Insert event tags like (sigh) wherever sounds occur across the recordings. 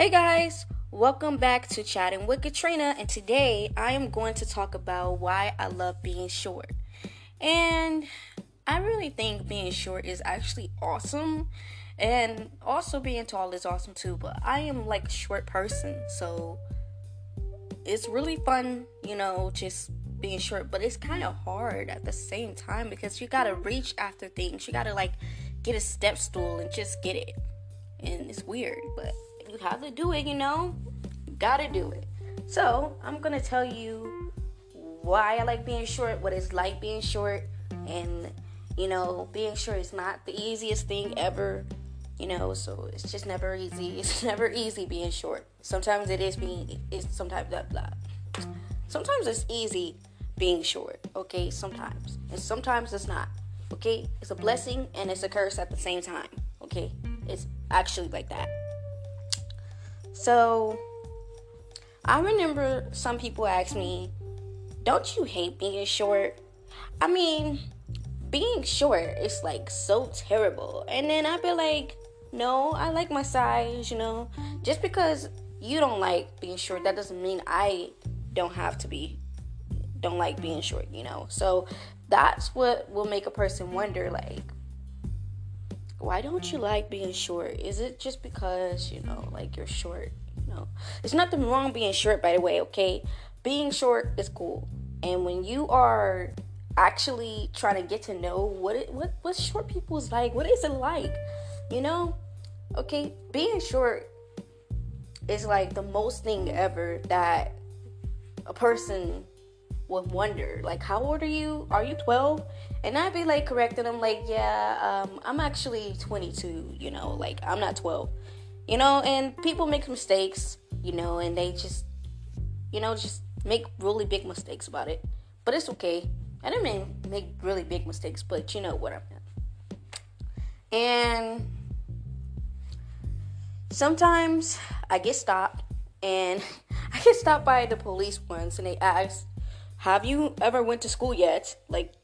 Hey guys, welcome back to Chatting with Katrina, and today I am going to talk about why I love being short. And I really think being short is actually awesome, and also being tall is awesome too. But I am like a short person, so it's really fun, you know, just being short, but it's kind of hard at the same time because you gotta reach after things, you gotta like get a step stool and just get it, and it's weird, but you have to do it, you know? Gotta do it. So, I'm gonna tell you why I like being short, what it's like being short, and you know, being short is not the easiest thing ever, you know, so it's just never easy. (laughs) It's never easy being short. Sometimes it is being, it's sometimes blah blah. Sometimes it's easy being short, okay? Sometimes. And sometimes it's not, okay? It's a blessing and it's a curse at the same time, okay? It's actually like that. So, I remember some people ask me, Don't you hate being short? I mean, being short is like so terrible. And then I'd be like, No, I like my size, you know? Just because you don't like being short, that doesn't mean I don't have to be, don't like being short, you know? So, that's what will make a person wonder, like, why don't you like being short? Is it just because, you know, like you're short? You know, there's nothing wrong being short, by the way, okay? Being short is cool. And when you are actually trying to get to know what it what what short people is like, what is it like? You know? Okay, being short is like the most thing ever that a person would wonder, like, how old are you? Are you 12? And I'd be like correcting them, like, yeah, um, I'm actually 22, you know, like, I'm not 12, you know, and people make mistakes, you know, and they just, you know, just make really big mistakes about it. But it's okay. I didn't make really big mistakes, but you know what I meant. And sometimes I get stopped, and (laughs) I get stopped by the police once, and they ask, have you ever went to school yet? Like,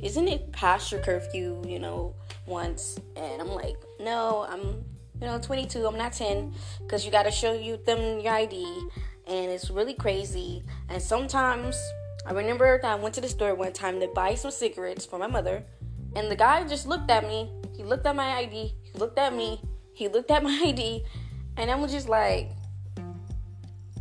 isn't it past your curfew, you know, once? And I'm like, no, I'm, you know, 22, I'm not 10, because you got to show you them your ID, and it's really crazy. And sometimes, I remember that I went to the store one time to buy some cigarettes for my mother, and the guy just looked at me. He looked at my ID, he looked at me, he looked at (laughs) my ID, and I was just like,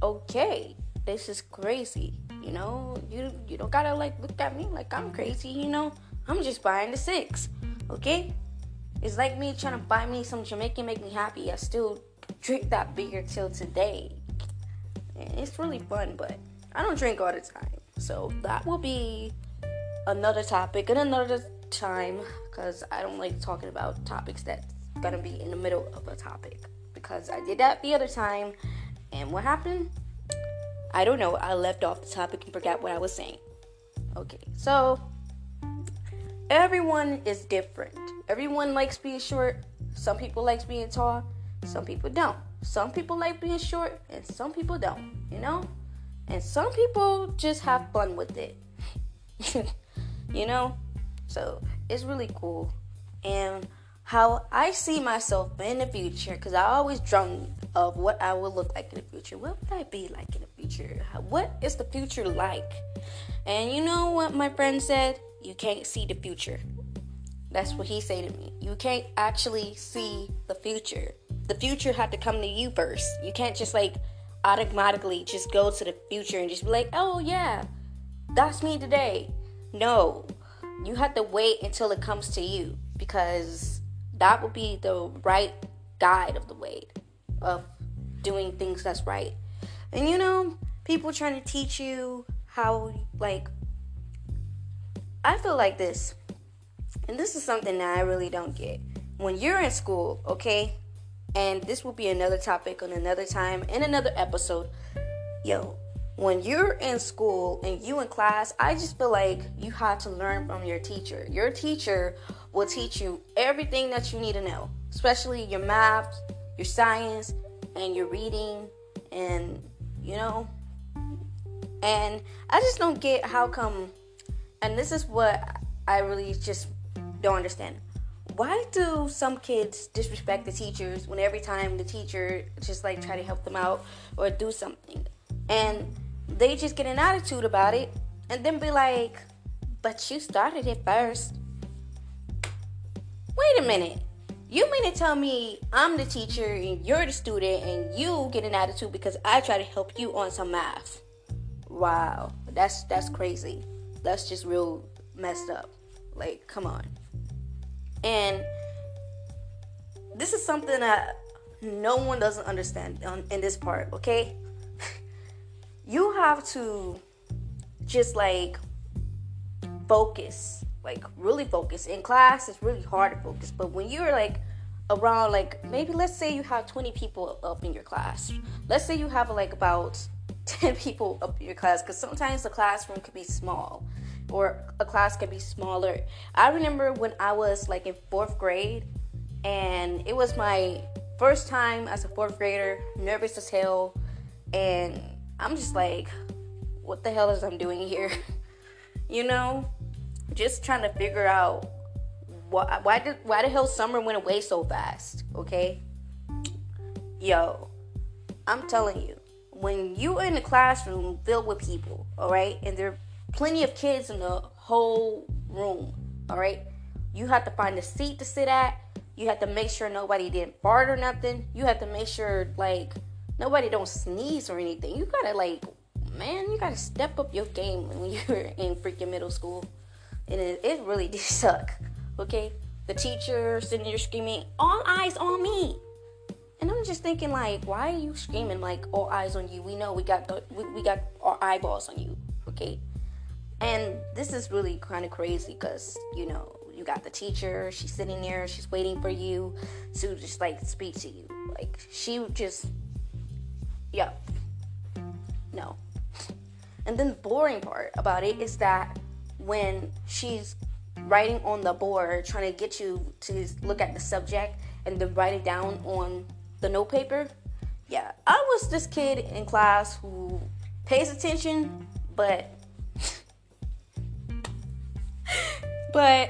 okay, this is crazy you know, you you don't gotta like look at me like I'm crazy. You know, I'm just buying the six. Okay, it's like me trying to buy me some Jamaican make me happy. I still drink that beer till today. And it's really fun, but I don't drink all the time. So that will be another topic and another time because I don't like talking about topics that's gonna be in the middle of a topic because I did that the other time and what happened? I don't know. I left off the topic and forgot what I was saying. Okay, so everyone is different. Everyone likes being short. Some people likes being tall. Some people don't. Some people like being short and some people don't, you know? And some people just have fun with it. (laughs) you know? So, it's really cool. And how I see myself in the future, because I always dream of what I will look like in the future. What would I be like in the future? What is the future like? And you know what my friend said? You can't see the future. That's what he said to me. You can't actually see the future. The future had to come to you first. You can't just like automatically just go to the future and just be like, oh yeah, that's me today. No, you have to wait until it comes to you because that would be the right guide of the way of doing things that's right. And you know, people trying to teach you how like I feel like this. And this is something that I really don't get. When you're in school, okay? And this will be another topic on another time in another episode. Yo, when you're in school and you in class, I just feel like you have to learn from your teacher. Your teacher will teach you everything that you need to know, especially your math, your science, and your reading, and you know. And I just don't get how come, and this is what I really just don't understand. why do some kids disrespect the teachers when every time the teacher just like try to help them out or do something and they just get an attitude about it and then be like but you started it first wait a minute. You mean to tell me i'm the teacher and you're the student and you get an attitude because i try to help you on some math? Wow. That's that's crazy. That's just real messed up. Like come on. And this is something that no one doesn't understand in this part, okay? (laughs) you have to just like focus, like really focus. In class, it's really hard to focus, but when you're like around, like maybe let's say you have 20 people up in your class, let's say you have like about (laughs) 10 people up in your class, because sometimes the classroom could be small or a class can be smaller. I remember when I was like in fourth grade, and it was my first time as a fourth grader, nervous as hell, and I'm just like, what the hell is I'm doing here? (laughs) you know, just trying to figure out why why did why the hell summer went away so fast? Okay, yo, I'm telling you, when you in a classroom filled with people, all right, and there are plenty of kids in the whole room. All right. You have to find a seat to sit at. You have to make sure nobody didn't fart or nothing. You have to make sure like nobody don't sneeze or anything. You gotta like, man, you gotta step up your game when (laughs) you're in freaking middle school. And it, it really (laughs) did suck. Okay, the teacher sitting there screaming, "All eyes on me!" And I'm just thinking, like, why are you screaming like all eyes on you? We know we got the, we, we got our eyeballs on you. Okay, and this is really kind of crazy because, you know, you got the teacher, she's sitting there, she's waiting for you to just like speak to you. Like, she just, yeah, no. And then the boring part about it is that when she's writing on the board, trying to get you to look at the subject and then write it down on the note paper, yeah, I was this kid in class who pays attention, but (laughs) but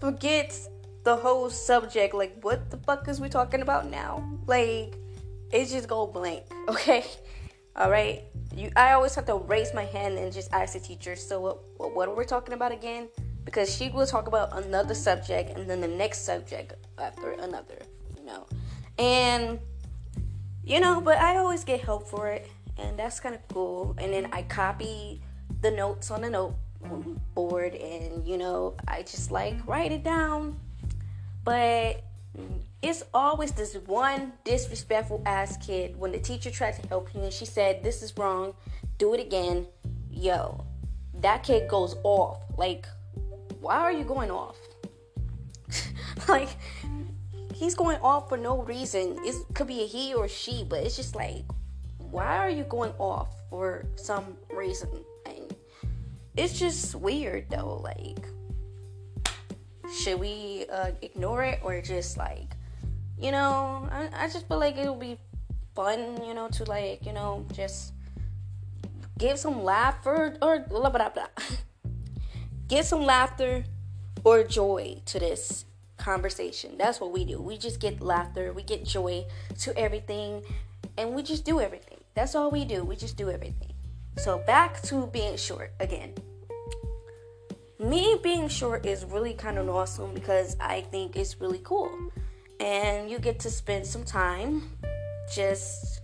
forgets the whole subject. Like, what the fuck is we talking about now? Like, it just go blank. (laughs) Okay, all right. You, I always have to raise my hand and just ask the teacher. So what, what are we talking about again? Because she will talk about another subject and then the next subject after another. You know, and you know, but I always get help for it, and that's kind of cool. And then I copy the notes on the note board and you know i just like write it down but it's always this one disrespectful ass kid. When the teacher tried to help you and she said this is wrong. Do it again. Yo that kid goes off. Like why are you going off? (laughs) Like he's going off for no reason. It could be a he or she but it's just like why are you going off for some reason? And it's just weird though. Like, should we uh, ignore it or just like, you know, I, I just feel like it'll be fun, you know, to like, you know, just give some laughter or blah blah blah. (laughs) Get some laughter or joy to this conversation. That's what we do. We just get laughter, we get joy to everything, and we just do everything. That's all we do. We just do everything. So back to being short again. Me being short is really kind of awesome because I think it's really cool. And you get to spend some time just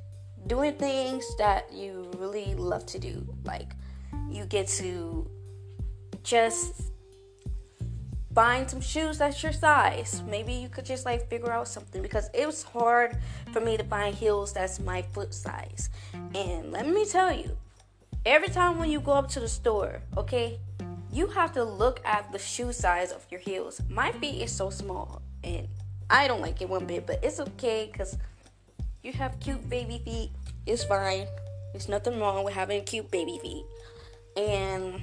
doing things that you really love to do. Like you get to just find some shoes that's your size. Maybe you could just like figure out something because it was hard for me to find heels that's my foot size. And let me tell you, every time when you go up to the store, okay, you have to look at the shoe size of your heels. My feet is so small and I don't like it one bit, but it's okay because you have cute baby feet. It's fine. There's nothing wrong with having cute baby feet. And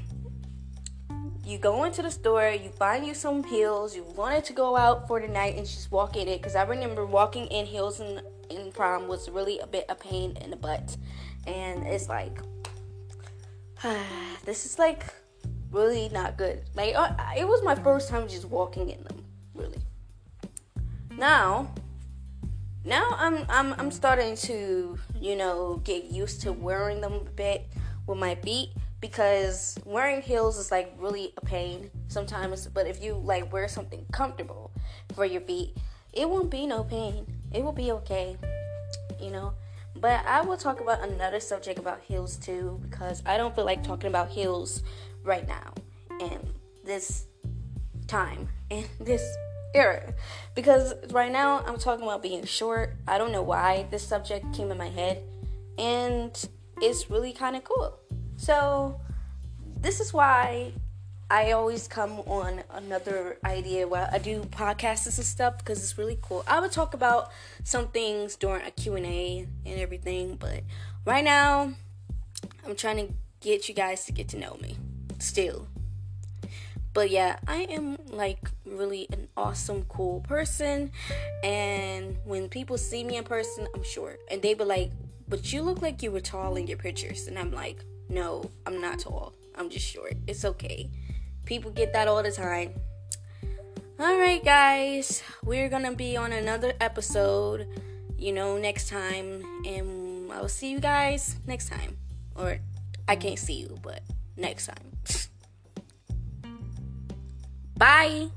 you go into the store, you find you some heels, you wanted to go out for the night and just walk in it. Because I remember walking in heels in, in prom was really a bit a pain in the butt. And it's like, (sighs) this is like really not good. Like it was my first time just walking in them, really. Now, now I'm I'm I'm starting to you know get used to wearing them a bit with my feet because wearing heels is like really a pain sometimes. But if you like wear something comfortable for your feet, it won't be no pain. It will be okay, you know. But I will talk about another subject about heels too because I don't feel like talking about heels right now in this time in (laughs) this era because right now I'm talking about being short. I don't know why this subject came in my head and it's really kind of cool. So, this is why I always come on another idea while I do podcasts and stuff because it's really cool. I would talk about some things during a Q&A and everything, but right now I'm trying to get you guys to get to know me still. But yeah, I am like really an awesome, cool person. And when people see me in person, I'm short. And they be like, but you look like you were tall in your pictures. And I'm like, no, I'm not tall. I'm just short. It's okay. People get that all the time. Alright, guys. We're gonna be on another episode, you know, next time. And I will see you guys next time. Or I can't see you, but next time. Bye.